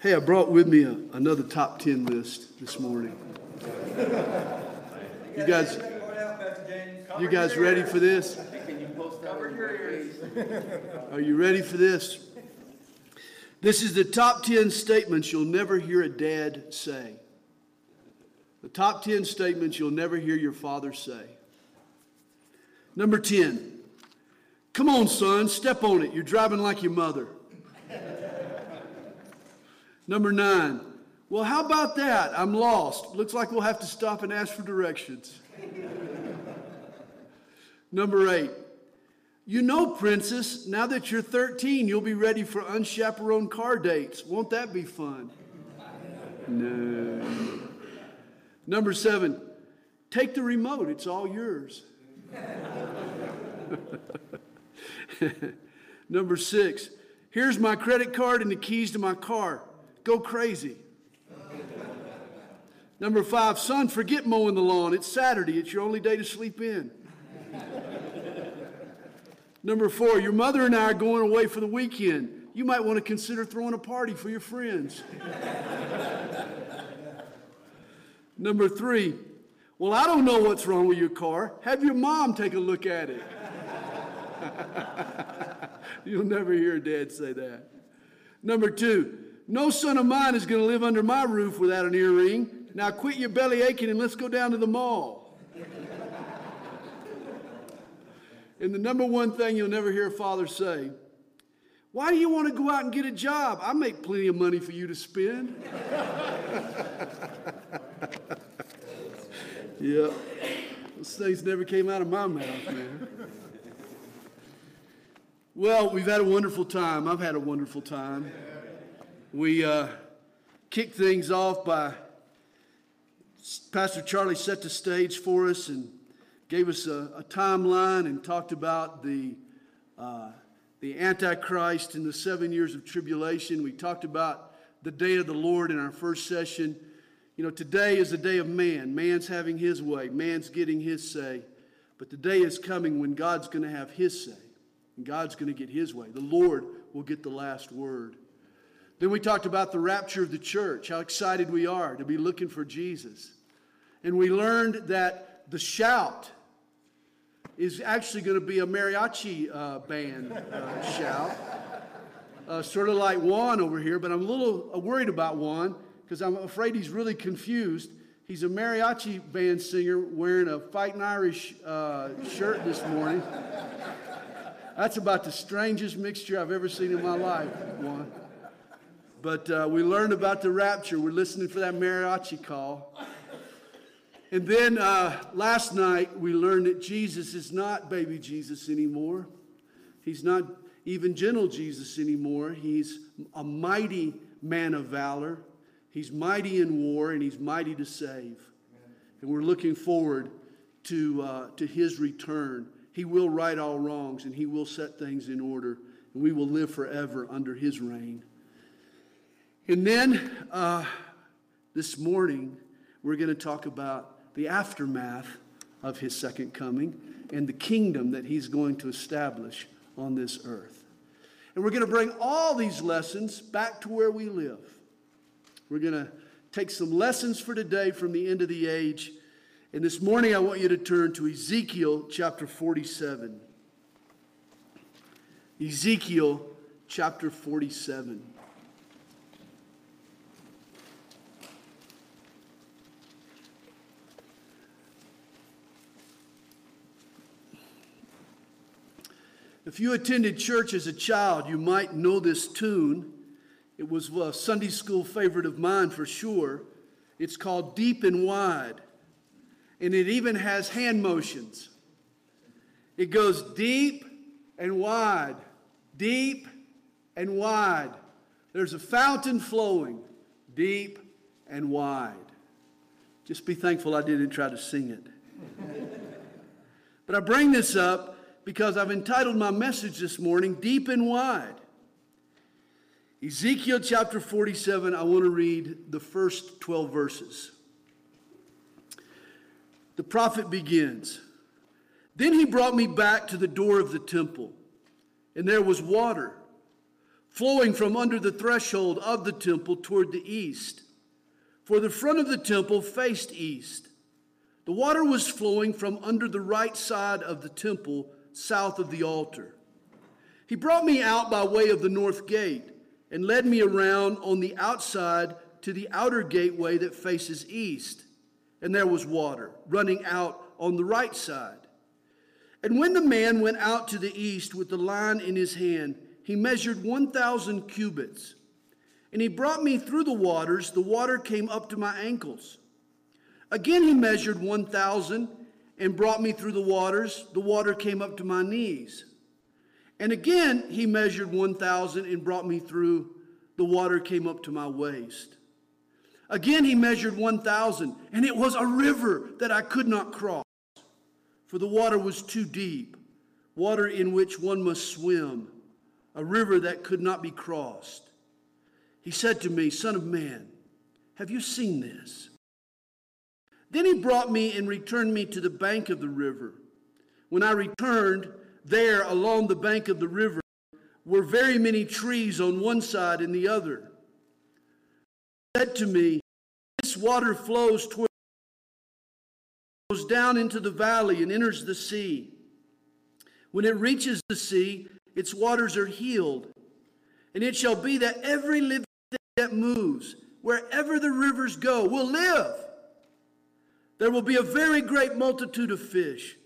Hey, I brought with me a, another top 10 list this morning. You guys, you guys ready for this? Are you ready for this? This is the top 10 statements you'll never hear a dad say. The top 10 statements you'll never hear your father say. Number 10. Come on, son, step on it. You're driving like your mother. Number nine. Well, how about that? I'm lost. Looks like we'll have to stop and ask for directions. Number eight. You know, Princess, now that you're 13, you'll be ready for unchaperoned car dates. Won't that be fun? No. Number seven. Take the remote, it's all yours. Number six, here's my credit card and the keys to my car. Go crazy. Number five, son, forget mowing the lawn. It's Saturday, it's your only day to sleep in. Number four, your mother and I are going away for the weekend. You might want to consider throwing a party for your friends. Number three, well, I don't know what's wrong with your car. Have your mom take a look at it. You'll never hear dad say that. Number two, no son of mine is going to live under my roof without an earring. Now quit your belly aching and let's go down to the mall. and the number one thing you'll never hear a father say, why do you want to go out and get a job? I make plenty of money for you to spend. yep. Those things never came out of my mouth, man. Well, we've had a wonderful time. I've had a wonderful time. We uh, kicked things off by Pastor Charlie set the stage for us and gave us a, a timeline and talked about the uh, the Antichrist and the seven years of tribulation. We talked about the day of the Lord in our first session. You know, today is the day of man. Man's having his way, man's getting his say. But the day is coming when God's going to have his say. And God's going to get his way. The Lord will get the last word. Then we talked about the rapture of the church, how excited we are to be looking for Jesus. And we learned that the shout is actually going to be a mariachi uh, band uh, shout. Uh, sort of like Juan over here, but I'm a little uh, worried about Juan because I'm afraid he's really confused. He's a mariachi band singer wearing a Fighting Irish uh, shirt this morning. That's about the strangest mixture I've ever seen in my life, one. But uh, we learned about the rapture. We're listening for that mariachi call. And then uh, last night, we learned that Jesus is not baby Jesus anymore. He's not even gentle Jesus anymore. He's a mighty man of valor. He's mighty in war, and he's mighty to save. And we're looking forward to, uh, to his return. He will right all wrongs and He will set things in order, and we will live forever under His reign. And then uh, this morning, we're going to talk about the aftermath of His second coming and the kingdom that He's going to establish on this earth. And we're going to bring all these lessons back to where we live. We're going to take some lessons for today from the end of the age and this morning, I want you to turn to Ezekiel chapter 47. Ezekiel chapter 47. If you attended church as a child, you might know this tune. It was a Sunday school favorite of mine for sure. It's called Deep and Wide and it even has hand motions. It goes deep and wide, deep and wide. There's a fountain flowing deep and wide. Just be thankful I didn't try to sing it. but I bring this up because I've entitled my message this morning, Deep and Wide. Ezekiel chapter 47, I want to read the first 12 verses. The prophet begins Then he brought me back to the door of the temple, and there was water flowing from under the threshold of the temple toward the east. For the front of the temple faced east. The water was flowing from under the right side of the temple, south of the altar. He brought me out by way of the north gate and led me around on the outside to the outer gateway that faces east. And there was water running out on the right side. And when the man went out to the east with the line in his hand, he measured 1,000 cubits. And he brought me through the waters. The water came up to my ankles. Again, he measured 1,000 and brought me through the waters. The water came up to my knees. And again, he measured 1,000 and brought me through. The water came up to my waist. Again, he measured 1,000, and it was a river that I could not cross for the water was too deep, water in which one must swim, a river that could not be crossed. He said to me, Son of man, have you seen this? Then he brought me and returned me to the bank of the river. When I returned, there along the bank of the river were very many trees on one side and the other. He said to me, This water flows toward goes down into the valley and enters the sea. When it reaches the sea, its waters are healed. And it shall be that every living thing that moves, wherever the rivers go, will live. There will be a very great multitude of fish,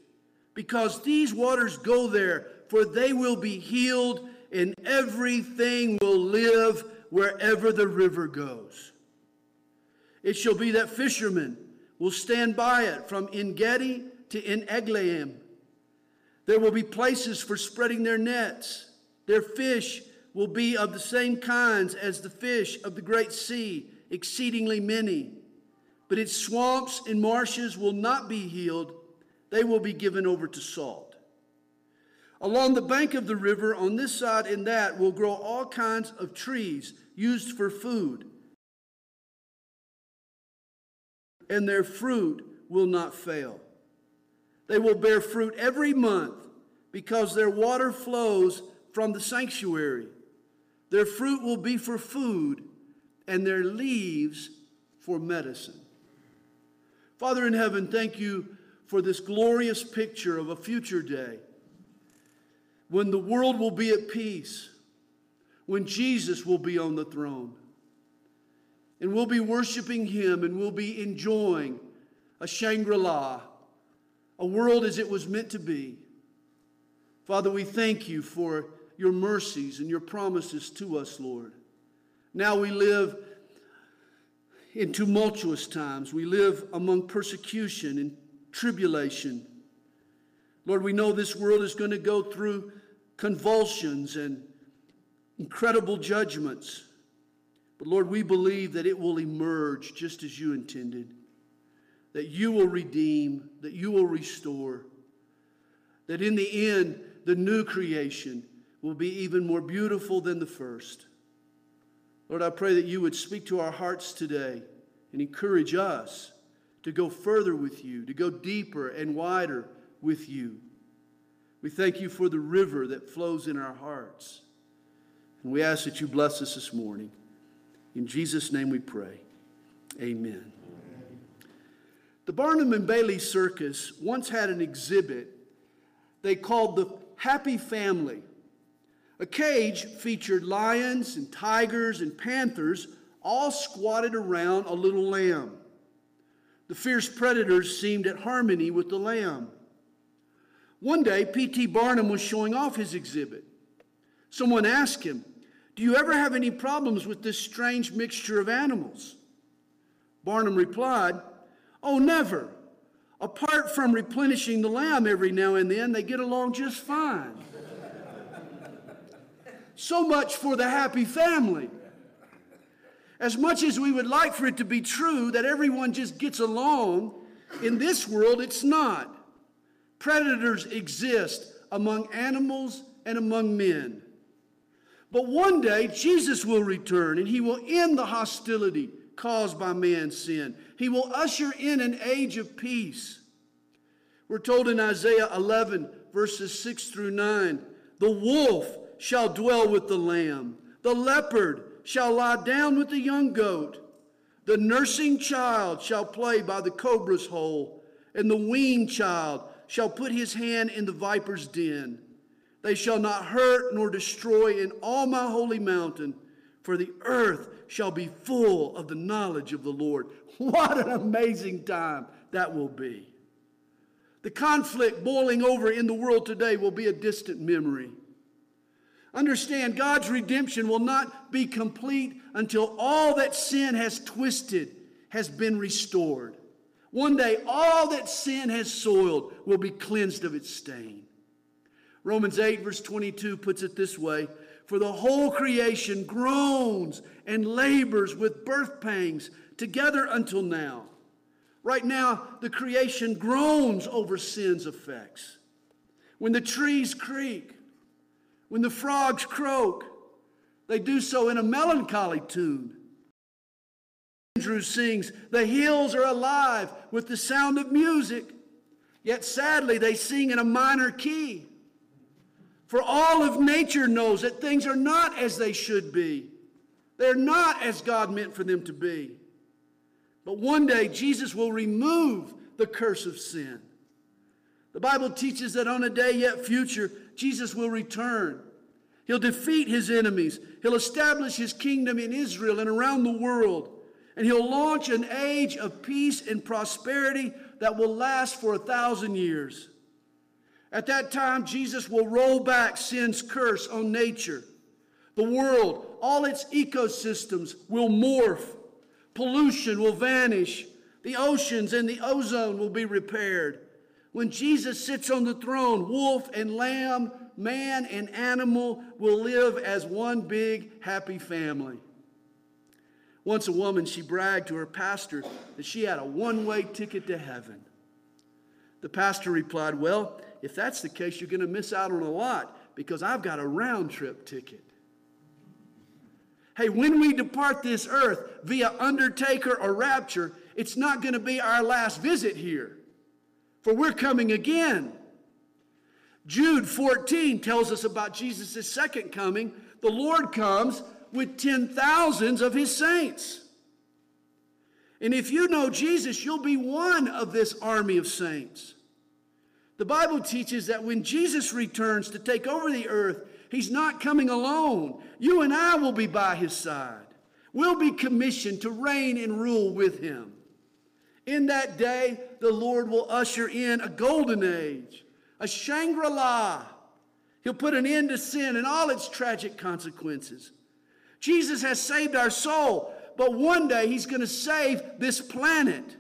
because these waters go there, for they will be healed, and everything will live wherever the river goes. It shall be that fishermen will stand by it from En Gedi to En Eglaim. There will be places for spreading their nets. Their fish will be of the same kinds as the fish of the great sea, exceedingly many. But its swamps and marshes will not be healed, they will be given over to salt. Along the bank of the river, on this side and that, will grow all kinds of trees used for food and their fruit will not fail. They will bear fruit every month because their water flows from the sanctuary. Their fruit will be for food and their leaves for medicine. Father in heaven, thank you for this glorious picture of a future day when the world will be at peace, when Jesus will be on the throne and we'll be worshiping Him and we'll be enjoying a Shangri La, a world as it was meant to be. Father, we thank you for your mercies and your promises to us, Lord. Now we live in tumultuous times. We live among persecution and tribulation. Lord, we know this world is going to go through convulsions and incredible judgments. But Lord, we believe that it will emerge just as you intended, that you will redeem, that you will restore, that in the end, the new creation will be even more beautiful than the first. Lord, I pray that you would speak to our hearts today and encourage us to go further with you, to go deeper and wider with you. We thank you for the river that flows in our hearts. And we ask that you bless us this morning. In Jesus' name we pray. Amen. The Barnum and Bailey Circus once had an exhibit they called the Happy Family. A cage featured lions and tigers and panthers all squatted around a little lamb. The fierce predators seemed at harmony with the lamb. One day, P.T. Barnum was showing off his exhibit. Someone asked him, do you ever have any problems with this strange mixture of animals? Barnum replied, Oh, never. Apart from replenishing the lamb every now and then, they get along just fine. so much for the happy family. As much as we would like for it to be true that everyone just gets along, in this world it's not. Predators exist among animals and among men. But one day, Jesus will return and he will end the hostility caused by man's sin. He will usher in an age of peace. We're told in Isaiah 11, verses 6 through 9 the wolf shall dwell with the lamb, The leopard shall lie down with the young goat. The nursing child shall play by the cobra's hole, and the weaned child shall put his hand in the viper's den. They shall not hurt nor destroy in all my holy mountain, for the earth shall be full of the knowledge of the Lord. What an amazing time that will be. The conflict boiling over in the world today will be a distant memory. Understand, God's redemption will not be complete until all that sin has twisted has been restored. One day, all that sin has soiled will be cleansed of its stain. Romans 8, verse 22 puts it this way For the whole creation groans and labors with birth pangs together until now. Right now, the creation groans over sin's effects. When the trees creak, when the frogs croak, they do so in a melancholy tune. Andrew sings, The hills are alive with the sound of music, yet sadly they sing in a minor key. For all of nature knows that things are not as they should be. They're not as God meant for them to be. But one day Jesus will remove the curse of sin. The Bible teaches that on a day yet future, Jesus will return. He'll defeat his enemies. He'll establish his kingdom in Israel and around the world. And he'll launch an age of peace and prosperity that will last for a thousand years. At that time, Jesus will roll back sin's curse on nature. The world, all its ecosystems will morph. Pollution will vanish. The oceans and the ozone will be repaired. When Jesus sits on the throne, wolf and lamb, man and animal will live as one big happy family. Once a woman, she bragged to her pastor that she had a one way ticket to heaven. The pastor replied, Well, if that's the case, you're going to miss out on a lot because I've got a round trip ticket. Hey, when we depart this earth via undertaker or rapture, it's not going to be our last visit here for we're coming again. Jude 14 tells us about Jesus' second coming. The Lord comes with ten thousands of his saints. And if you know Jesus, you'll be one of this army of saints. The Bible teaches that when Jesus returns to take over the earth, he's not coming alone. You and I will be by his side. We'll be commissioned to reign and rule with him. In that day, the Lord will usher in a golden age, a Shangri La. He'll put an end to sin and all its tragic consequences. Jesus has saved our soul, but one day He's going to save this planet.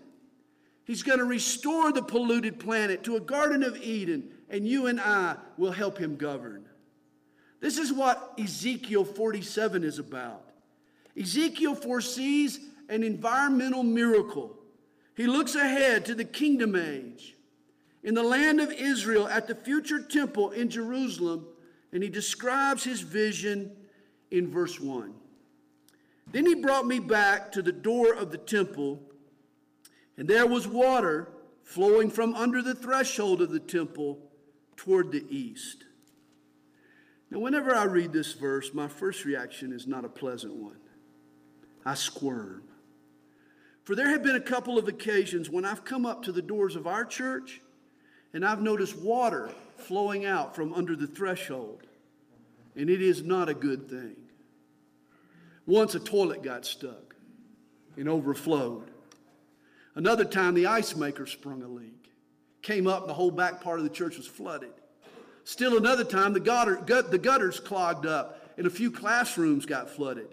He's going to restore the polluted planet to a Garden of Eden, and you and I will help Him govern. This is what Ezekiel 47 is about. Ezekiel foresees an environmental miracle he looks ahead to the kingdom age in the land of Israel at the future temple in Jerusalem, and he describes his vision in verse 1. Then he brought me back to the door of the temple, and there was water flowing from under the threshold of the temple toward the east. Now, whenever I read this verse, my first reaction is not a pleasant one. I squirm. For there have been a couple of occasions when I've come up to the doors of our church and I've noticed water flowing out from under the threshold. And it is not a good thing. Once a toilet got stuck and overflowed. Another time the ice maker sprung a leak. Came up, and the whole back part of the church was flooded. Still another time the, gutter, gut, the gutters clogged up and a few classrooms got flooded.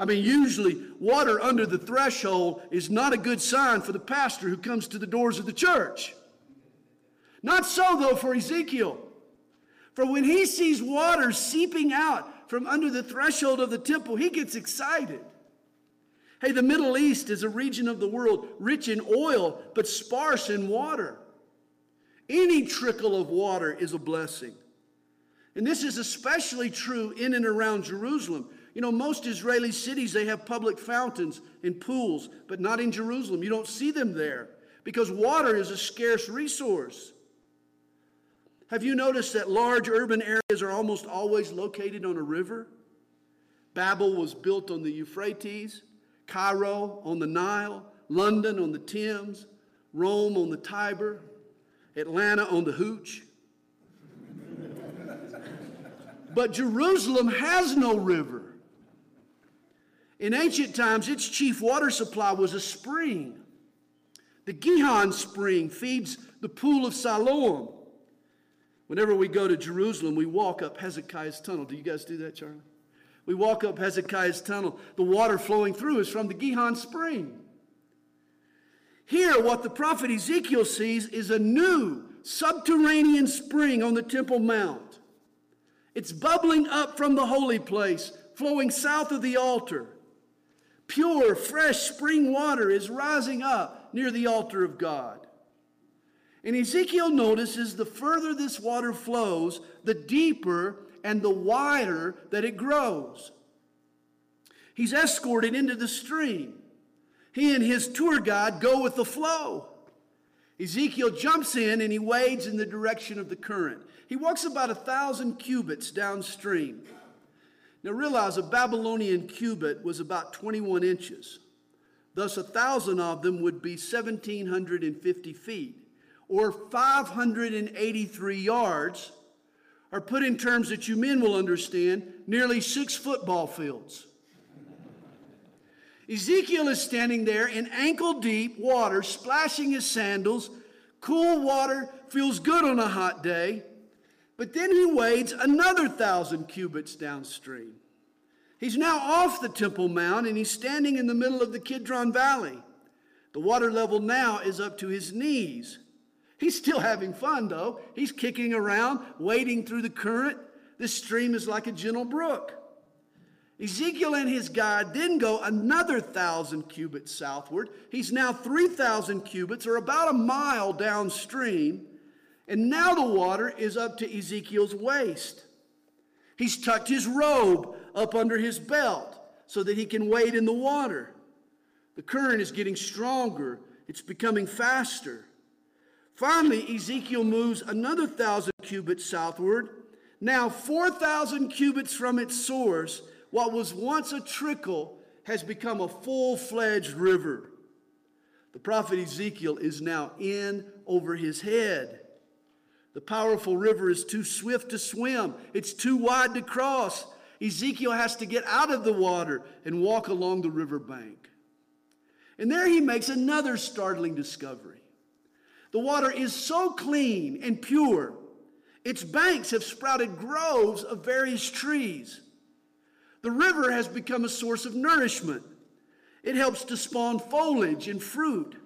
I mean, usually water under the threshold is not a good sign for the pastor who comes to the doors of the church. Not so, though, for Ezekiel. For when he sees water seeping out from under the threshold of the temple, he gets excited. Hey, the Middle East is a region of the world rich in oil, but sparse in water. Any trickle of water is a blessing. And this is especially true in and around Jerusalem. You know, most Israeli cities, they have public fountains and pools, but not in Jerusalem. You don't see them there because water is a scarce resource. Have you noticed that large urban areas are almost always located on a river? Babel was built on the Euphrates, Cairo on the Nile, London on the Thames, Rome on the Tiber, Atlanta on the Hooch. but Jerusalem has no river. In ancient times, its chief water supply was a spring. The Gihon spring feeds the pool of Siloam. Whenever we go to Jerusalem, we walk up Hezekiah's tunnel. Do you guys do that, Charlie? We walk up Hezekiah's tunnel. The water flowing through is from the Gihon spring. Here, what the prophet Ezekiel sees is a new subterranean spring on the Temple Mount. It's bubbling up from the holy place, flowing south of the altar. Pure, fresh spring water is rising up near the altar of God. And Ezekiel notices the further this water flows, the deeper and the wider that it grows. He's escorted into the stream. He and his tour guide go with the flow. Ezekiel jumps in and he wades in the direction of the current. He walks about a thousand cubits downstream. Now realize a Babylonian cubit was about 21 inches. Thus, a thousand of them would be 1,750 feet, or 583 yards, or put in terms that you men will understand, nearly six football fields. Ezekiel is standing there in ankle deep water, splashing his sandals. Cool water feels good on a hot day. But then he wades another thousand cubits downstream. He's now off the Temple Mount and he's standing in the middle of the Kidron Valley. The water level now is up to his knees. He's still having fun, though. He's kicking around, wading through the current. This stream is like a gentle brook. Ezekiel and his guide then go another thousand cubits southward. He's now 3,000 cubits, or about a mile downstream. And now the water is up to Ezekiel's waist. He's tucked his robe up under his belt so that he can wade in the water. The current is getting stronger, it's becoming faster. Finally, Ezekiel moves another thousand cubits southward. Now, 4,000 cubits from its source, what was once a trickle has become a full fledged river. The prophet Ezekiel is now in over his head. The powerful river is too swift to swim, it's too wide to cross. Ezekiel has to get out of the water and walk along the riverbank. And there he makes another startling discovery. The water is so clean and pure, its banks have sprouted groves of various trees. The river has become a source of nourishment. It helps to spawn foliage and fruit.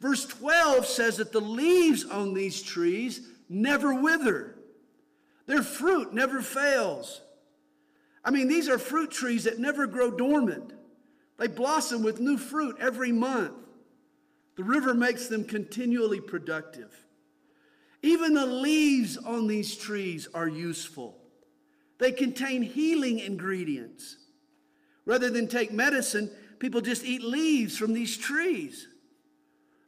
Verse 12 says that the leaves on these trees never wither, their fruit never fails. I mean, these are fruit trees that never grow dormant, they blossom with new fruit every month. The river makes them continually productive. Even the leaves on these trees are useful. They contain healing ingredients. Rather than take medicine, people just eat leaves from these trees.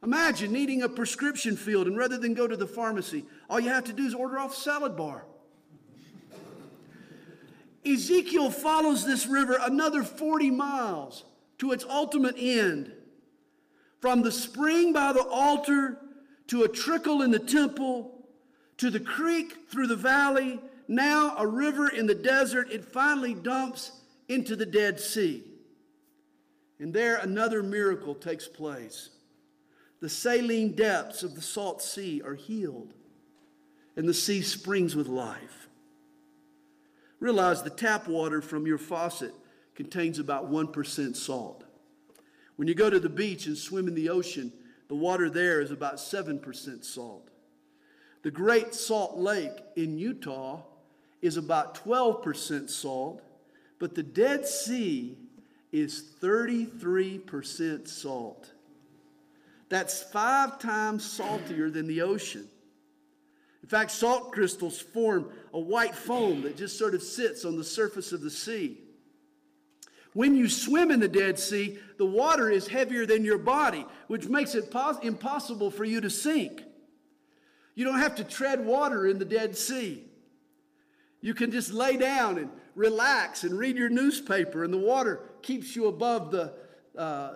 Imagine needing a prescription filled, and rather than go to the pharmacy, all you have to do is order off salad bar. Ezekiel follows this river another 40 miles to its ultimate end. From the spring by the altar to a trickle in the temple to the creek through the valley, now a river in the desert, it finally dumps into the Dead Sea. And there another miracle takes place. The saline depths of the salt sea are healed, and the sea springs with life. Realize the tap water from your faucet contains about 1% salt. When you go to the beach and swim in the ocean, the water there is about 7% salt. The Great Salt Lake in Utah is about 12% salt, but the Dead Sea is 33% salt. That's five times saltier than the ocean. In fact, salt crystals form a white foam that just sort of sits on the surface of the sea. When you swim in the Dead Sea, the water is heavier than your body, which makes it pos- impossible for you to sink. You don't have to tread water in the Dead Sea. You can just lay down and relax and read your newspaper, and the water keeps you above the, uh,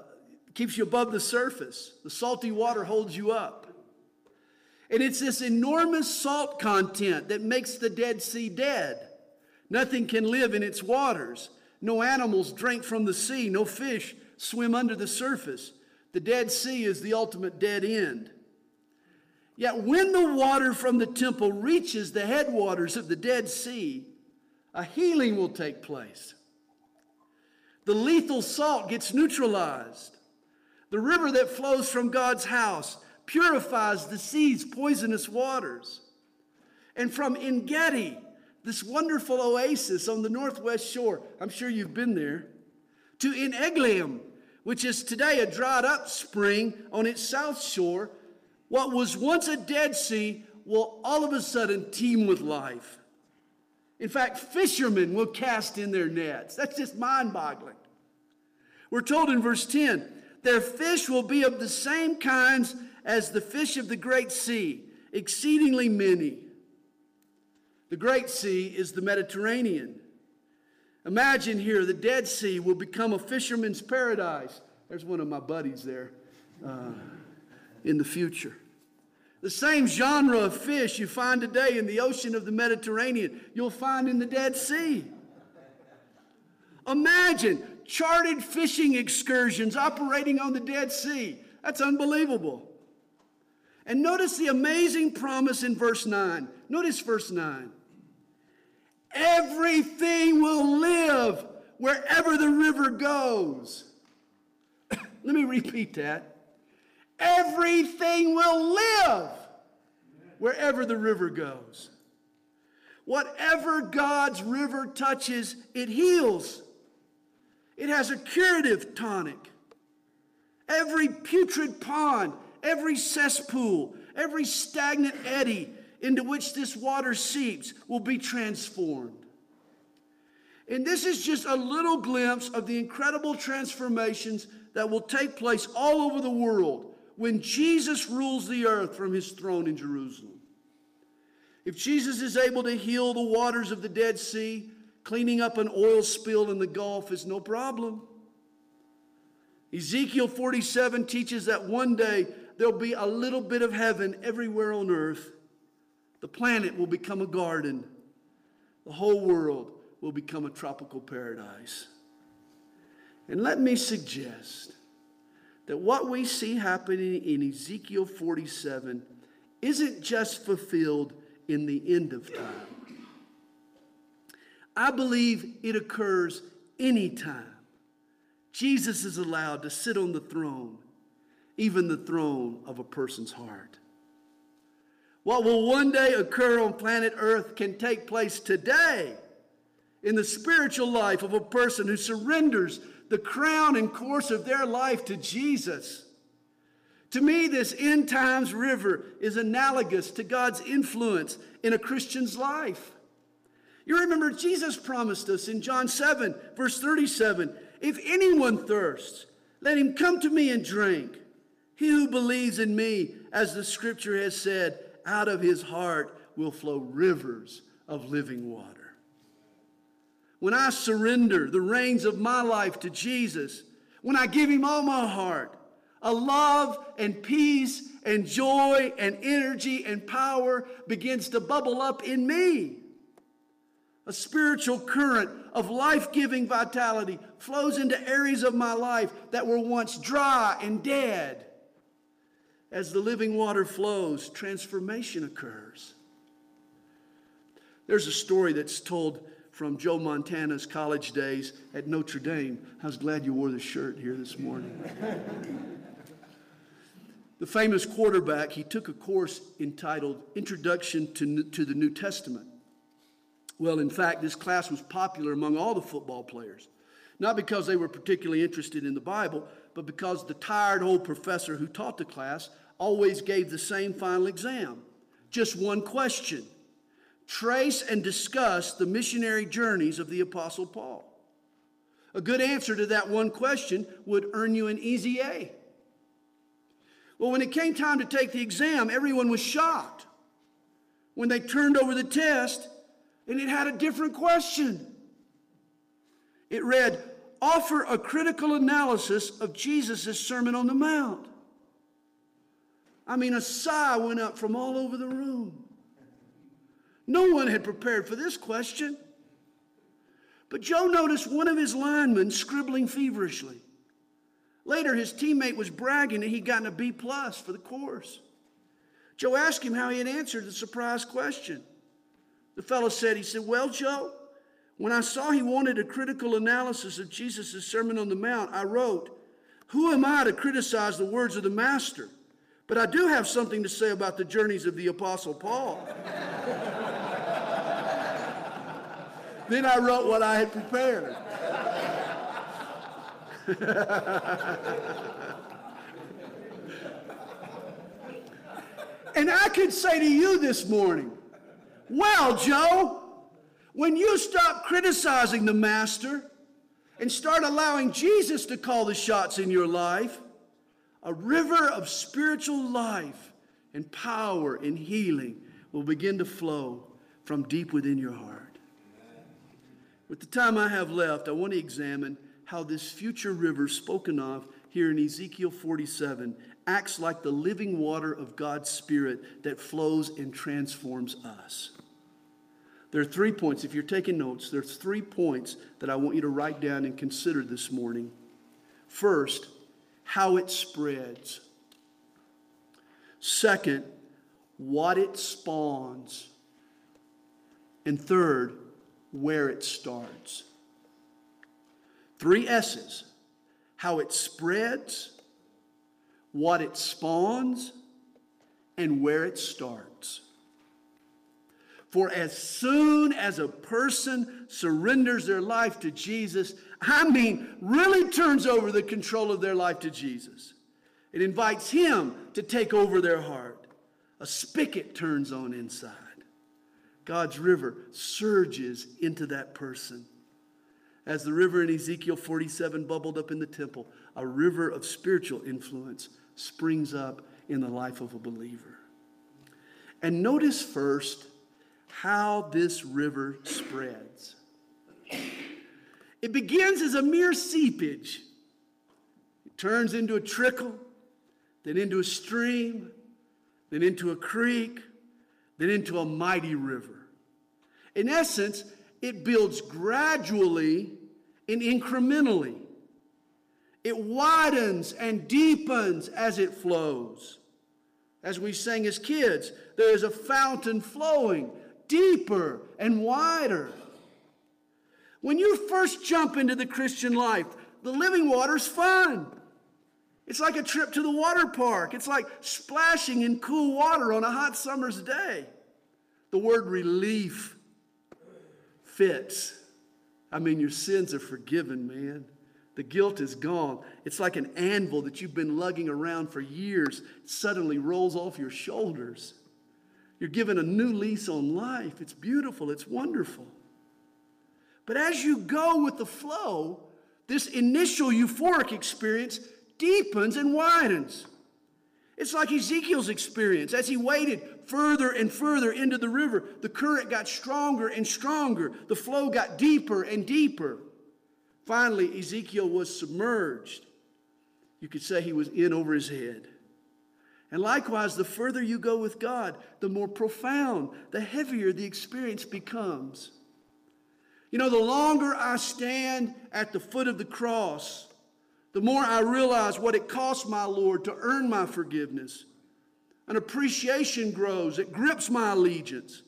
keeps you above the surface. The salty water holds you up. And it's this enormous salt content that makes the Dead Sea dead. Nothing can live in its waters. No animals drink from the sea. No fish swim under the surface. The Dead Sea is the ultimate dead end. Yet when the water from the temple reaches the headwaters of the Dead Sea, a healing will take place. The lethal salt gets neutralized. The river that flows from God's house purifies the sea's poisonous waters. And from En Gedi, this wonderful oasis on the northwest shore, I'm sure you've been there, to En Eglaim, which is today a dried up spring on its south shore, what was once a dead sea will all of a sudden teem with life. In fact, fishermen will cast in their nets. That's just mind boggling. We're told in verse 10 their fish will be of the same kinds as the fish of the great sea, exceedingly many. The great sea is the Mediterranean. Imagine here the Dead Sea will become a fisherman's paradise. There's one of my buddies there uh, in the future. The same genre of fish you find today in the ocean of the Mediterranean, you'll find in the Dead Sea. Imagine charted fishing excursions operating on the Dead Sea. That's unbelievable. And notice the amazing promise in verse 9. Notice verse 9. Everything will live wherever the river goes. Let me repeat that. Everything will live wherever the river goes. Whatever God's river touches, it heals. It has a curative tonic. Every putrid pond, every cesspool, every stagnant eddy into which this water seeps will be transformed. And this is just a little glimpse of the incredible transformations that will take place all over the world when Jesus rules the earth from his throne in Jerusalem. If Jesus is able to heal the waters of the Dead Sea, cleaning up an oil spill in the Gulf is no problem. Ezekiel 47 teaches that one day there'll be a little bit of heaven everywhere on earth. The planet will become a garden. The whole world will become a tropical paradise. And let me suggest that what we see happening in Ezekiel 47 isn't just fulfilled in the end of time. I believe it occurs anytime Jesus is allowed to sit on the throne, even the throne of a person's heart. What will one day occur on planet Earth can take place today in the spiritual life of a person who surrenders the crown and course of their life to Jesus. To me, this end times river is analogous to God's influence in a Christian's life. You remember, Jesus promised us in John 7, verse 37 if anyone thirsts, let him come to me and drink. He who believes in me, as the scripture has said, out of his heart will flow rivers of living water. When I surrender the reins of my life to Jesus, when I give him all my heart, a love and peace and joy and energy and power begins to bubble up in me. A spiritual current of life giving vitality flows into areas of my life that were once dry and dead. As the living water flows, transformation occurs. There's a story that's told from Joe Montana's college days at Notre Dame. I was glad you wore the shirt here this morning. the famous quarterback, he took a course entitled Introduction to, to the New Testament. Well, in fact, this class was popular among all the football players. Not because they were particularly interested in the Bible, but because the tired old professor who taught the class always gave the same final exam. Just one question trace and discuss the missionary journeys of the Apostle Paul. A good answer to that one question would earn you an easy A. Well, when it came time to take the exam, everyone was shocked. When they turned over the test, and it had a different question. It read, Offer a critical analysis of Jesus' Sermon on the Mount. I mean, a sigh went up from all over the room. No one had prepared for this question. But Joe noticed one of his linemen scribbling feverishly. Later, his teammate was bragging that he'd gotten a B plus for the course. Joe asked him how he had answered the surprise question. The fellow said, he said, Well, Joe, when I saw he wanted a critical analysis of Jesus' Sermon on the Mount, I wrote, Who am I to criticize the words of the Master? But I do have something to say about the journeys of the Apostle Paul. then I wrote what I had prepared. and I could say to you this morning, well, Joe, when you stop criticizing the master and start allowing Jesus to call the shots in your life, a river of spiritual life and power and healing will begin to flow from deep within your heart. With the time I have left, I want to examine how this future river spoken of here in Ezekiel 47 acts like the living water of God's Spirit that flows and transforms us. There are three points. If you're taking notes, there's three points that I want you to write down and consider this morning. First, how it spreads. Second, what it spawns. And third, where it starts. Three S's how it spreads, what it spawns, and where it starts. For as soon as a person surrenders their life to Jesus, I mean, really turns over the control of their life to Jesus, it invites Him to take over their heart. A spigot turns on inside. God's river surges into that person. As the river in Ezekiel 47 bubbled up in the temple, a river of spiritual influence springs up in the life of a believer. And notice first how this river spreads. It begins as a mere seepage, it turns into a trickle, then into a stream, then into a creek, then into a mighty river. In essence, it builds gradually and incrementally. It widens and deepens as it flows. As we sang as kids, there is a fountain flowing deeper and wider. When you first jump into the Christian life, the living water's fun. It's like a trip to the water park. It's like splashing in cool water on a hot summer's day. The word relief fits. I mean, your sins are forgiven, man. The guilt is gone. It's like an anvil that you've been lugging around for years, suddenly rolls off your shoulders. You're given a new lease on life. It's beautiful, it's wonderful. But as you go with the flow, this initial euphoric experience deepens and widens. It's like Ezekiel's experience. As he waded further and further into the river, the current got stronger and stronger. The flow got deeper and deeper. Finally, Ezekiel was submerged. You could say he was in over his head. And likewise, the further you go with God, the more profound, the heavier the experience becomes. You know, the longer I stand at the foot of the cross, the more I realize what it cost my Lord to earn my forgiveness. An appreciation grows, it grips my allegiance.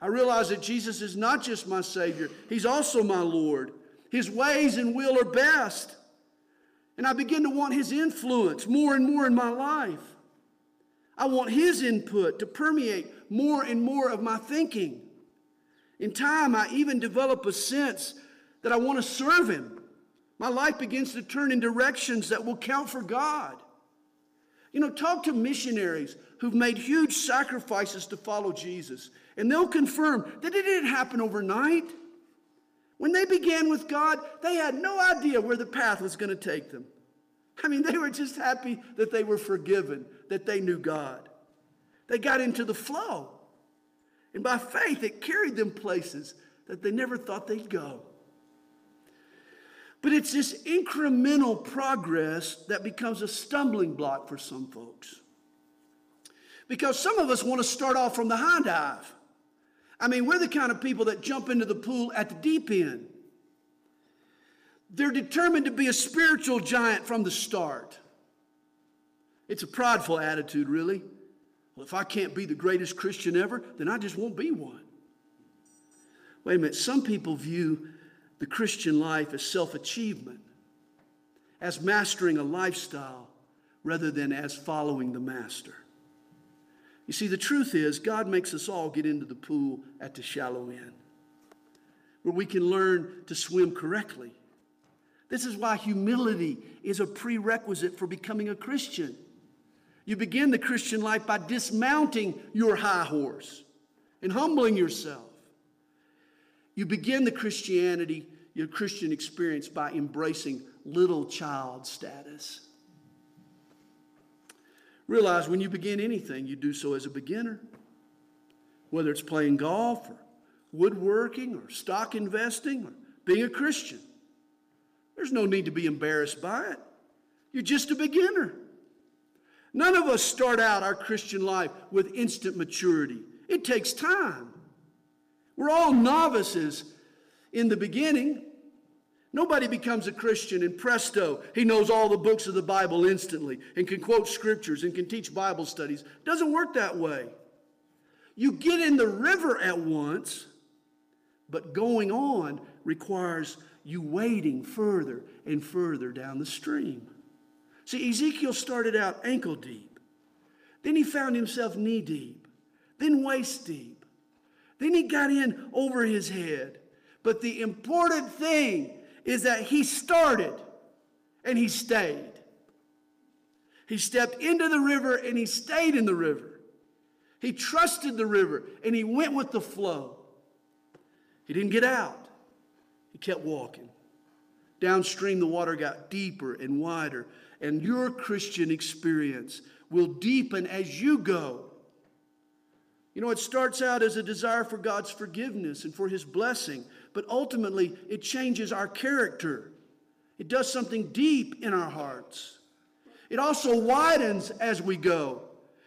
I realize that Jesus is not just my Savior, He's also my Lord. His ways and will are best. And I begin to want His influence more and more in my life. I want His input to permeate more and more of my thinking. In time, I even develop a sense that I want to serve Him. My life begins to turn in directions that will count for God. You know, talk to missionaries who've made huge sacrifices to follow Jesus, and they'll confirm that it didn't happen overnight. When they began with God, they had no idea where the path was going to take them. I mean, they were just happy that they were forgiven, that they knew God. They got into the flow. And by faith, it carried them places that they never thought they'd go. But it's this incremental progress that becomes a stumbling block for some folks. Because some of us want to start off from the high dive. I mean, we're the kind of people that jump into the pool at the deep end. They're determined to be a spiritual giant from the start. It's a prideful attitude, really. Well, if I can't be the greatest Christian ever, then I just won't be one. Wait a minute. Some people view the Christian life as self achievement, as mastering a lifestyle rather than as following the master. You see, the truth is, God makes us all get into the pool at the shallow end where we can learn to swim correctly. This is why humility is a prerequisite for becoming a Christian. You begin the Christian life by dismounting your high horse and humbling yourself. You begin the Christianity, your Christian experience, by embracing little child status. Realize when you begin anything, you do so as a beginner. Whether it's playing golf or woodworking or stock investing or being a Christian. There's no need to be embarrassed by it. You're just a beginner. None of us start out our Christian life with instant maturity. It takes time. We're all novices in the beginning. Nobody becomes a Christian and presto, he knows all the books of the Bible instantly and can quote scriptures and can teach Bible studies. It doesn't work that way. You get in the river at once, but going on requires you wading further and further down the stream. See, Ezekiel started out ankle deep. Then he found himself knee deep, then waist deep. Then he got in over his head. But the important thing is that he started and he stayed. He stepped into the river and he stayed in the river. He trusted the river and he went with the flow. He didn't get out, he kept walking. Downstream, the water got deeper and wider, and your Christian experience will deepen as you go. You know, it starts out as a desire for God's forgiveness and for His blessing, but ultimately it changes our character. It does something deep in our hearts. It also widens as we go.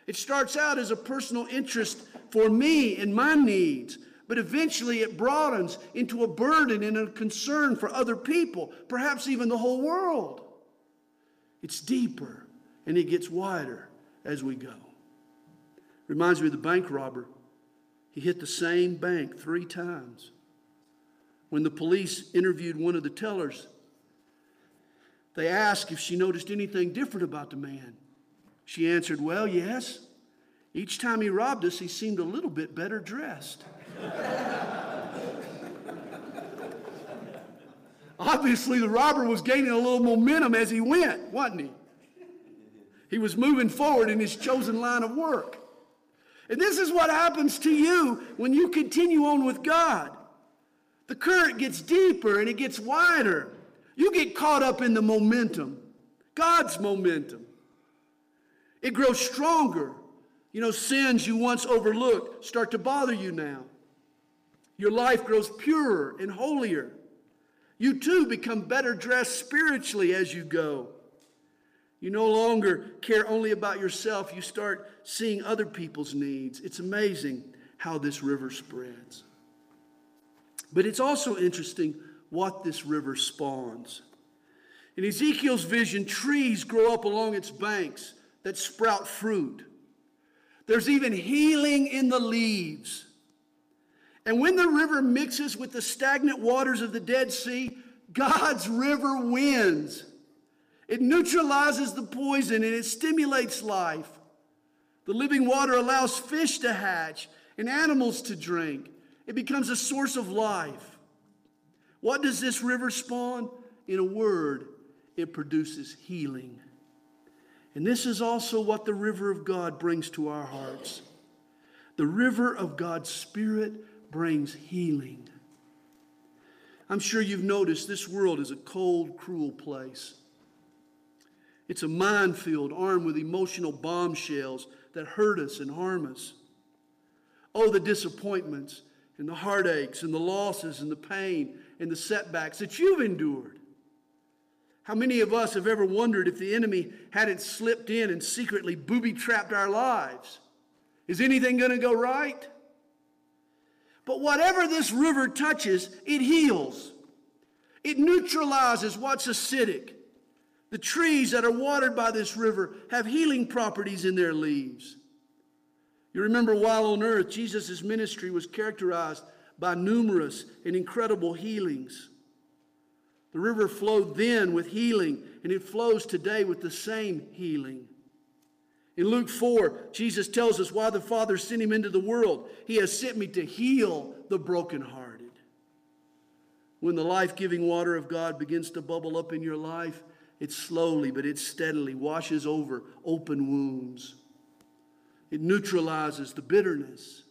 It starts out as a personal interest for me and my needs, but eventually it broadens into a burden and a concern for other people, perhaps even the whole world. It's deeper and it gets wider as we go. Reminds me of the bank robber. He hit the same bank three times. When the police interviewed one of the tellers, they asked if she noticed anything different about the man. She answered, Well, yes. Each time he robbed us, he seemed a little bit better dressed. Obviously, the robber was gaining a little momentum as he went, wasn't he? He was moving forward in his chosen line of work. And this is what happens to you when you continue on with God. The current gets deeper and it gets wider. You get caught up in the momentum, God's momentum. It grows stronger. You know, sins you once overlooked start to bother you now. Your life grows purer and holier. You too become better dressed spiritually as you go. You no longer care only about yourself, you start seeing other people's needs. It's amazing how this river spreads. But it's also interesting what this river spawns. In Ezekiel's vision, trees grow up along its banks that sprout fruit. There's even healing in the leaves. And when the river mixes with the stagnant waters of the Dead Sea, God's river wins. It neutralizes the poison and it stimulates life. The living water allows fish to hatch and animals to drink. It becomes a source of life. What does this river spawn? In a word, it produces healing. And this is also what the river of God brings to our hearts. The river of God's Spirit brings healing. I'm sure you've noticed this world is a cold, cruel place. It's a minefield armed with emotional bombshells that hurt us and harm us. Oh, the disappointments and the heartaches and the losses and the pain and the setbacks that you've endured. How many of us have ever wondered if the enemy hadn't slipped in and secretly booby trapped our lives? Is anything going to go right? But whatever this river touches, it heals. It neutralizes what's acidic. The trees that are watered by this river have healing properties in their leaves. You remember while on earth, Jesus' ministry was characterized by numerous and incredible healings. The river flowed then with healing, and it flows today with the same healing. In Luke 4, Jesus tells us why the Father sent him into the world. He has sent me to heal the brokenhearted. When the life giving water of God begins to bubble up in your life, it slowly but it steadily washes over open wounds. It neutralizes the bitterness,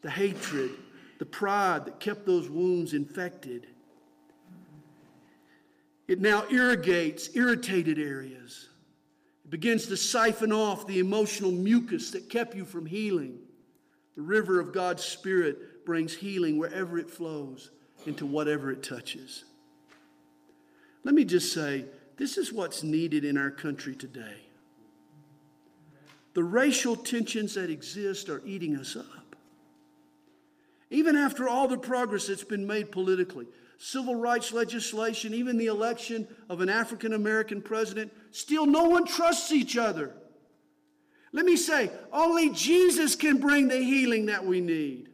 the hatred, the pride that kept those wounds infected. It now irrigates irritated areas begins to siphon off the emotional mucus that kept you from healing. The river of God's Spirit brings healing wherever it flows into whatever it touches. Let me just say this is what's needed in our country today. The racial tensions that exist are eating us up. Even after all the progress that's been made politically, civil rights legislation, even the election of an African American president, still no one trusts each other. Let me say, only Jesus can bring the healing that we need.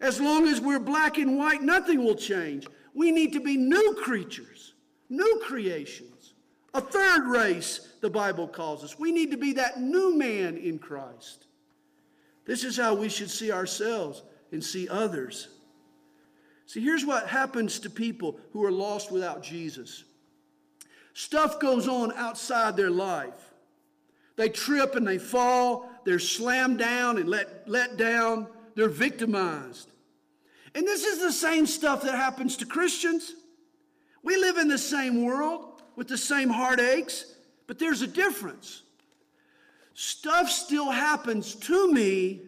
As long as we're black and white, nothing will change. We need to be new creatures, new creations, a third race, the Bible calls us. We need to be that new man in Christ. This is how we should see ourselves and see others. See, here's what happens to people who are lost without Jesus stuff goes on outside their life. They trip and they fall, they're slammed down and let, let down, they're victimized. And this is the same stuff that happens to Christians. We live in the same world with the same heartaches, but there's a difference. Stuff still happens to me,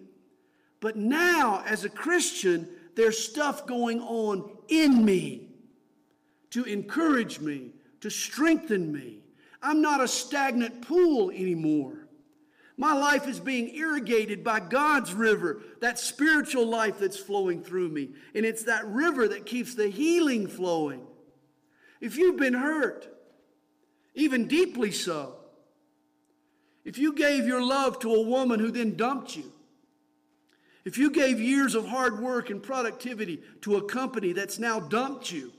but now as a Christian, there's stuff going on in me to encourage me, to strengthen me. I'm not a stagnant pool anymore. My life is being irrigated by God's river, that spiritual life that's flowing through me. And it's that river that keeps the healing flowing. If you've been hurt, even deeply so, if you gave your love to a woman who then dumped you, if you gave years of hard work and productivity to a company that's now dumped you,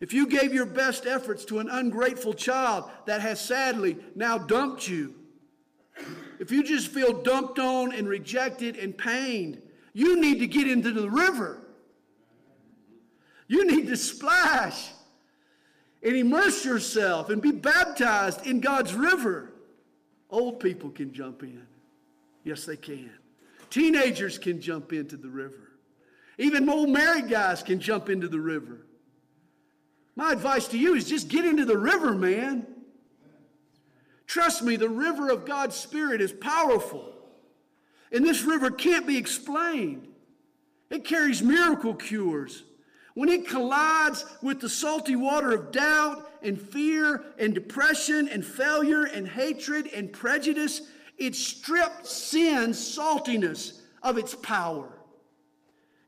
if you gave your best efforts to an ungrateful child that has sadly now dumped you, if you just feel dumped on and rejected and pained, you need to get into the river. You need to splash and immerse yourself and be baptized in God's river. Old people can jump in. Yes, they can. Teenagers can jump into the river. Even old married guys can jump into the river. My advice to you is just get into the river, man. Trust me, the river of God's Spirit is powerful. And this river can't be explained. It carries miracle cures. When it collides with the salty water of doubt and fear and depression and failure and hatred and prejudice, it stripped sin's saltiness of its power.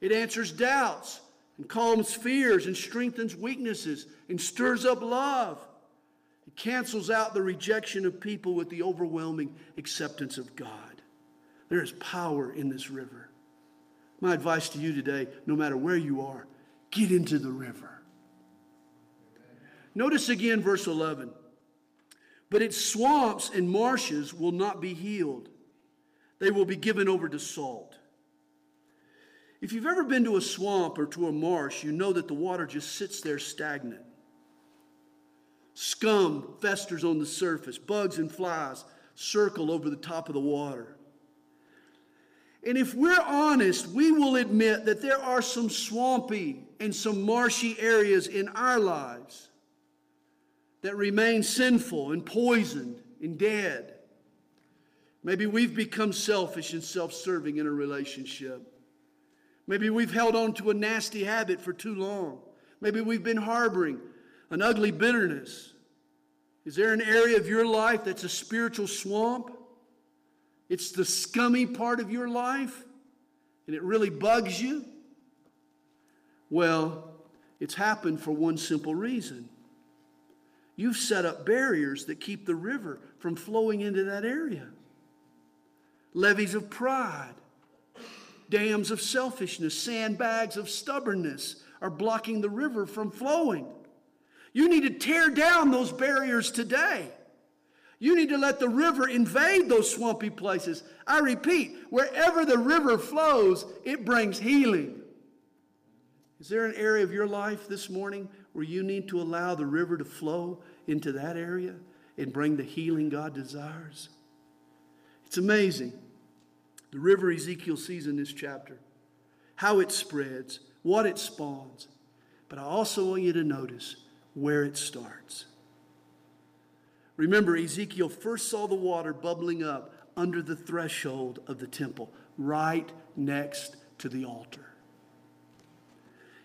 It answers doubts and calms fears and strengthens weaknesses and stirs up love. It cancels out the rejection of people with the overwhelming acceptance of God. There is power in this river. My advice to you today, no matter where you are, get into the river. Notice again verse 11 but its swamps and marshes will not be healed. They will be given over to salt. If you've ever been to a swamp or to a marsh, you know that the water just sits there stagnant. Scum festers on the surface, bugs and flies circle over the top of the water. And if we're honest, we will admit that there are some swampy and some marshy areas in our lives that remain sinful and poisoned and dead. Maybe we've become selfish and self serving in a relationship. Maybe we've held on to a nasty habit for too long. Maybe we've been harboring an ugly bitterness. Is there an area of your life that's a spiritual swamp? It's the scummy part of your life and it really bugs you? Well, it's happened for one simple reason. You've set up barriers that keep the river from flowing into that area. Levees of pride, dams of selfishness, sandbags of stubbornness are blocking the river from flowing. You need to tear down those barriers today. You need to let the river invade those swampy places. I repeat, wherever the river flows, it brings healing. Is there an area of your life this morning where you need to allow the river to flow into that area and bring the healing God desires? It's amazing. The river Ezekiel sees in this chapter, how it spreads, what it spawns. But I also want you to notice where it starts. Remember, Ezekiel first saw the water bubbling up under the threshold of the temple, right next to the altar.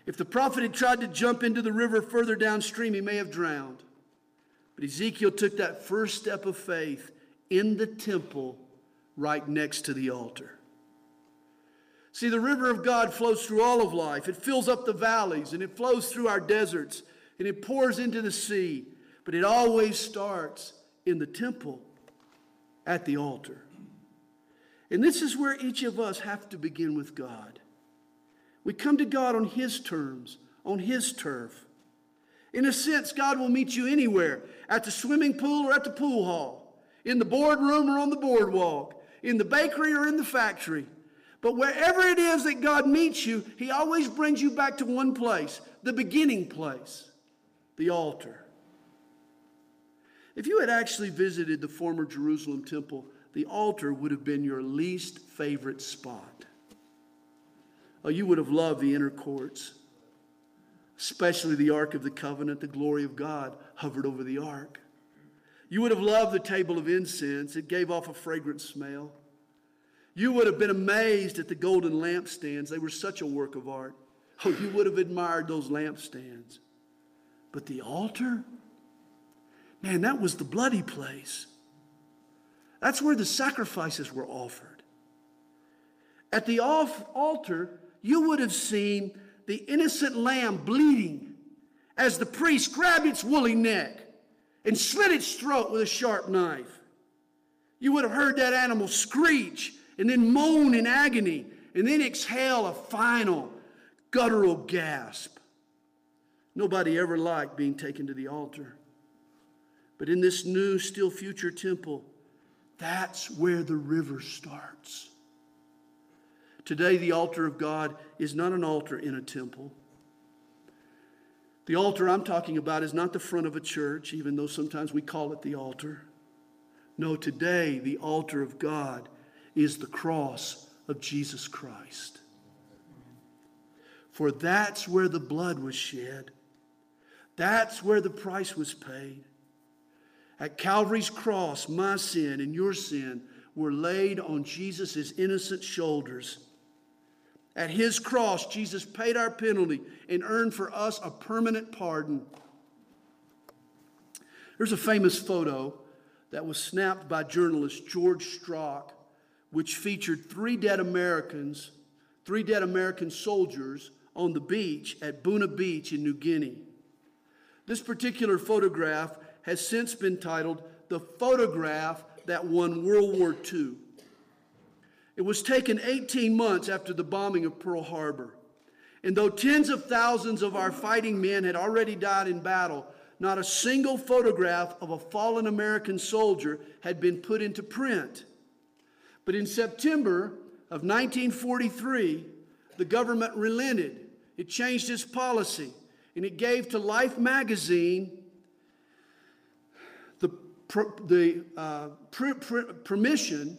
If the prophet had tried to jump into the river further downstream, he may have drowned. But Ezekiel took that first step of faith in the temple right next to the altar. See, the river of God flows through all of life. It fills up the valleys and it flows through our deserts and it pours into the sea. But it always starts in the temple at the altar. And this is where each of us have to begin with God. We come to God on His terms, on His turf. In a sense, God will meet you anywhere at the swimming pool or at the pool hall, in the boardroom or on the boardwalk, in the bakery or in the factory. But wherever it is that God meets you, He always brings you back to one place the beginning place, the altar. If you had actually visited the former Jerusalem temple, the altar would have been your least favorite spot. Oh, you would have loved the inner courts, especially the Ark of the Covenant. The glory of God hovered over the Ark. You would have loved the table of incense, it gave off a fragrant smell. You would have been amazed at the golden lampstands, they were such a work of art. Oh, you would have admired those lampstands. But the altar? Man, that was the bloody place. That's where the sacrifices were offered. At the altar, you would have seen the innocent lamb bleeding as the priest grabbed its woolly neck and slit its throat with a sharp knife. You would have heard that animal screech and then moan in agony and then exhale a final guttural gasp. Nobody ever liked being taken to the altar. But in this new, still future temple, that's where the river starts. Today, the altar of God is not an altar in a temple. The altar I'm talking about is not the front of a church, even though sometimes we call it the altar. No, today, the altar of God is the cross of Jesus Christ. For that's where the blood was shed, that's where the price was paid. At Calvary's cross, my sin and your sin were laid on Jesus' innocent shoulders. At his cross, Jesus paid our penalty and earned for us a permanent pardon. There's a famous photo that was snapped by journalist George Strock, which featured three dead Americans, three dead American soldiers on the beach at Buna Beach in New Guinea. This particular photograph has since been titled The Photograph That Won World War II. It was taken 18 months after the bombing of Pearl Harbor. And though tens of thousands of our fighting men had already died in battle, not a single photograph of a fallen American soldier had been put into print. But in September of 1943, the government relented. It changed its policy and it gave to Life magazine the, the uh, permission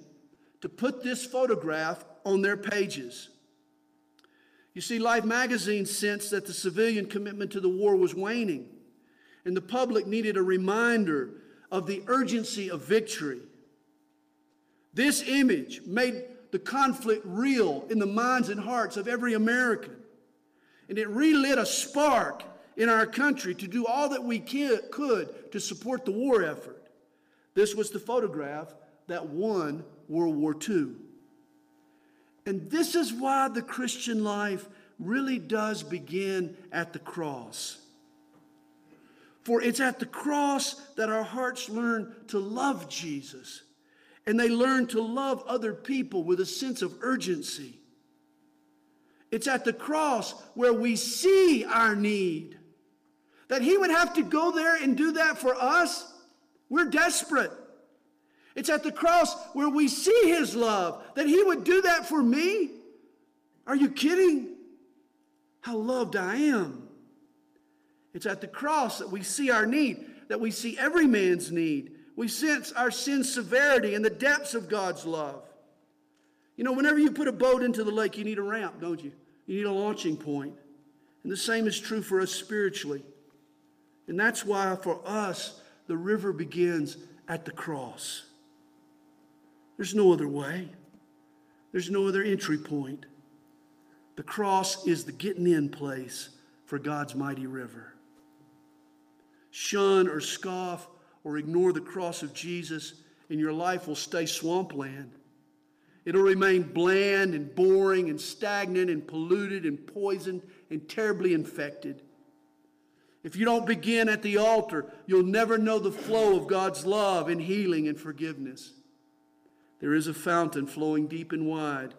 to put this photograph on their pages. You see, Life magazine sensed that the civilian commitment to the war was waning, and the public needed a reminder of the urgency of victory. This image made the conflict real in the minds and hearts of every American. And it relit a spark in our country to do all that we could to support the war effort. This was the photograph that won World War II. And this is why the Christian life really does begin at the cross. For it's at the cross that our hearts learn to love Jesus and they learn to love other people with a sense of urgency. It's at the cross where we see our need. That He would have to go there and do that for us, we're desperate. It's at the cross where we see His love, that He would do that for me. Are you kidding? How loved I am. It's at the cross that we see our need, that we see every man's need. We sense our sin's severity and the depths of God's love. You know, whenever you put a boat into the lake, you need a ramp, don't you? You need a launching point. And the same is true for us spiritually. And that's why for us, the river begins at the cross. There's no other way, there's no other entry point. The cross is the getting in place for God's mighty river. Shun or scoff or ignore the cross of Jesus, and your life will stay swampland. It'll remain bland and boring and stagnant and polluted and poisoned and terribly infected. If you don't begin at the altar, you'll never know the flow of God's love and healing and forgiveness. There is a fountain flowing deep and wide,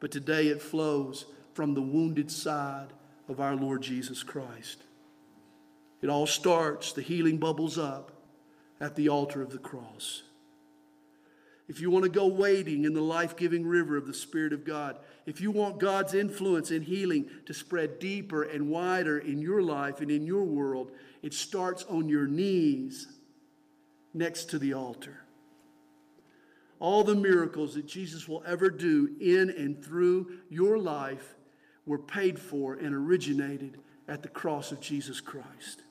but today it flows from the wounded side of our Lord Jesus Christ. It all starts, the healing bubbles up at the altar of the cross. If you want to go wading in the life giving river of the Spirit of God, if you want God's influence and healing to spread deeper and wider in your life and in your world, it starts on your knees next to the altar. All the miracles that Jesus will ever do in and through your life were paid for and originated at the cross of Jesus Christ.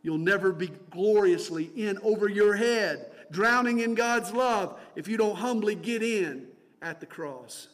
You'll never be gloriously in over your head, drowning in God's love, if you don't humbly get in at the cross.